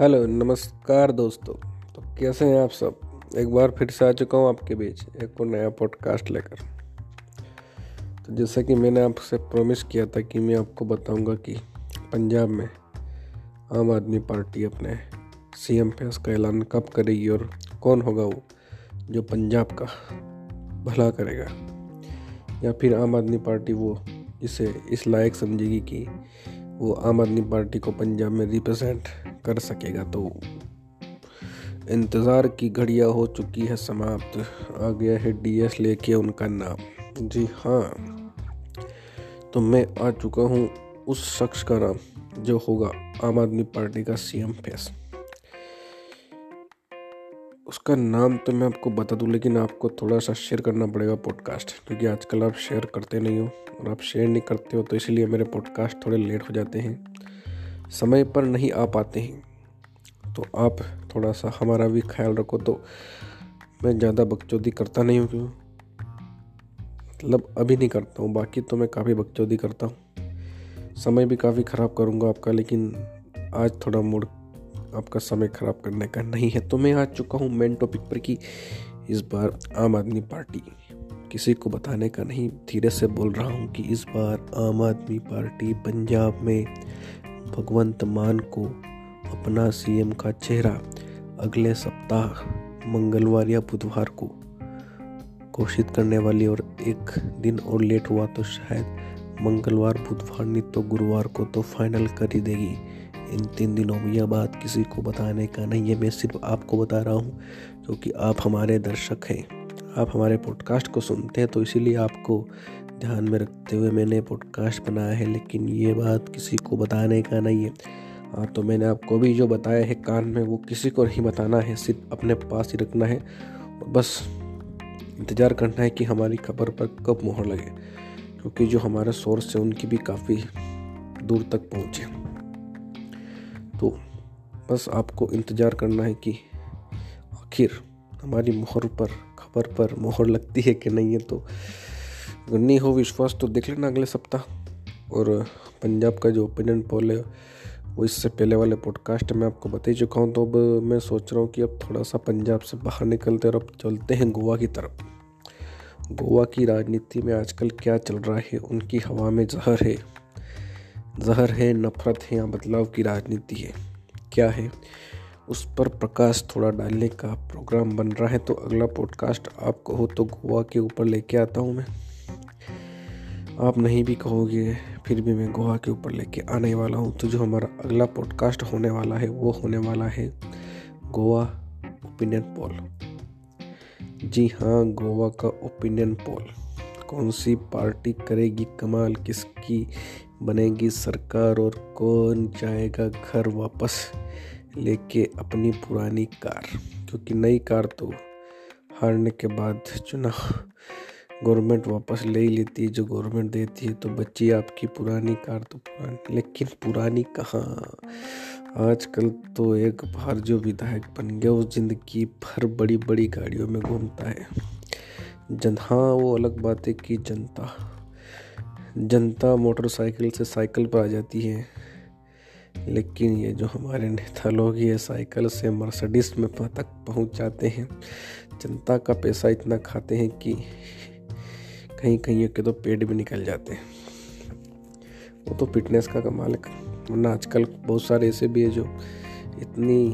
Hello, नमस्कार दोस्तों। तो कैसे हैं आप सब? एक बार फिर से आ चुका हूँ आपके बीच एक और नया पॉडकास्ट लेकर। तो जैसा कि मैंने आपसे प्रॉमिस किया था कि मैं आपको बताऊँगा कि पंजाब में आम आदमी पार्टी अपने सीएम फेस का ऐलान कब करेगी और कौन होगा वो जो पंजाब का भला करेगा। या फिर आम आदमी पार्टी वो इसे इस लायक समझेगी कि वो आम आदमी पार्टी को पंजाब में रिप्रेजेंट कर सकेगा तो। इंतज़ार की घड़ियाँ हो चुकी है समाप्त। आ गया है डीएस लेके उनका नाम। जी हाँ। तो मैं आ चुका हूँ उस शख्स का नाम, जो होगा आम आदमी पार्टी का सीएम फेस। उसका नाम तो मैं आपको बता दूँ, लेकिन आपको थोड़ा सा शेयर करना पड़ेगा पॉडकास्ट क्योंकि आजकल आप शेयर करते नहीं हो। और आप शेयर नहीं करते हो तो इसलिए मेरे पॉडकास्ट थोड़े लेट हो जाते हैं। समय पर नहीं आ पाते हैं। तो आप थोड़ा सा हमारा भी ख्याल रखो तो मैं ज़्यादा बकचौदी करता नहीं हूँ। क्यों मतलब अभी नहीं करता हूँ, बाकी तो मैं काफ़ी बकचौदी करता हूँ। समय भी काफ़ी ख़राब करूँगा आपका, लेकिन आज थोड़ा मूड आपका समय ख़राब करने का नहीं है। तो मैं आ चुका हूँ मेन टॉपिक पर कि इस बार आम आदमी पार्टी, किसी को बताने का नहीं, धीरे से बोल रहा हूँ कि इस बार आम आदमी पार्टी पंजाब में भगवंत मान को अपना सीएम का चेहरा अगले सप्ताह, मंगलवार या बुधवार को घोषित करने वाली और एक दिन और लेट हुआ तो शायद मंगलवार, बुधवार, नहीं तो गुरुवार को तो फाइनल कर ही देगी। इन तीन दिनों में यह बात किसी को बताने का नहीं है। मैं सिर्फ़ आपको बता रहा हूँ, क्योंकि आप हमारे दर्शक हैं। आप हमारे पॉडकास्ट को सुनते हैं तो इसीलिए आपको ध्यान में रखते हुए मैंने पॉडकास्ट बनाया है, लेकिन ये बात किसी को बताने का नहीं है। हाँ तो मैंने आपको भी जो बताया है कान में, वो किसी को नहीं बताना है, सिर्फ़ अपने पास ही रखना है। और बस इंतज़ार करना है कि हमारी खबर पर कब मोहर लगे, क्योंकि जो हमारे सोर्स है, उनकी भी काफ़ी दूर तक पहुँचे तो बस आपको इंतज़ार करना है कि आखिर हमारी मोहर पर, खबर पर मोहर लगती है कि नहीं है तो नहीं हो विश्वास तो देख लेना अगले सप्ताह। और पंजाब का जो ओपिनियन पोल है वो इससे पहले वाले पॉडकास्ट में आपको बता ही चुका हूँ। तो अब मैं सोच रहा हूँ कि अब थोड़ा सा पंजाब से बाहर निकलते हैं और अब चलते हैं गोवा की तरफ़। गोवा की राजनीति में आजकल क्या चल रहा है, उनकी हवा में जहर है। जहर है, नफरत है या बदलाव की राजनीति है। क्या है, उस पर प्रकाश थोड़ा डालने का प्रोग्राम बन रहा है। तो अगला पॉडकास्ट आप कहो तो गोवा के ऊपर लेके आता हूँ मैं। आप नहीं भी कहोगे फिर भी मैं गोवा के ऊपर लेके आने वाला हूँ। तो जो हमारा अगला पॉडकास्ट होने वाला है, वो होने वाला है गोवा ओपिनियन पोल जी हाँ गोवा का ओपिनियन पोल कौन सी पार्टी करेगी कमाल? किसकी बनेगी सरकार? और कौन जाएगा घर वापस लेके अपनी पुरानी कार? क्योंकि नई कार तो हारने के बाद चुनाव गवर्नमेंट वापस ले ही लेती है, जो गवर्नमेंट देती है तो बच्ची आपकी पुरानी कार तो पुरानी, लेकिन पुरानी कहाँ? आजकल तो एक बार जो विधायक बन गया उस ज़िंदगी भर बड़ी बड़ी गाड़ियों में घूमता है। जन हाँ वो अलग बात है कि जनता जनता मोटरसाइकिल से साइकिल पर आ जाती है। लेकिन ये जो हमारे नेता लोग ये साइकिल से मर्सडीज में तक पहुँच जाते हैं, जनता का पैसा इतना खाते हैं कि कहीं कहीं के तो पेट भी निकल जाते हैं। वो तो फिटनेस का कमाल है। वरना आजकल बहुत सारे ऐसे भी है जो इतनी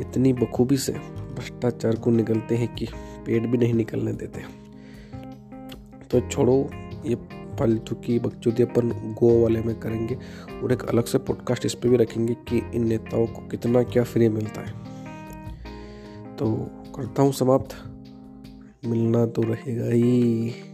इतनी बखूबी से भ्रष्टाचार को निकलते हैं कि पेट भी नहीं निकलने देते तो छोड़ो, ये फालतू की बकचोदी अपन गोवा वाले में करेंगे और एक अलग से पॉडकास्ट इस पर भी रखेंगे कि इन नेताओं को कितना क्या फ्री मिलता है। तो करता हूँ समाप्त। मिलना तो रहेगा ही।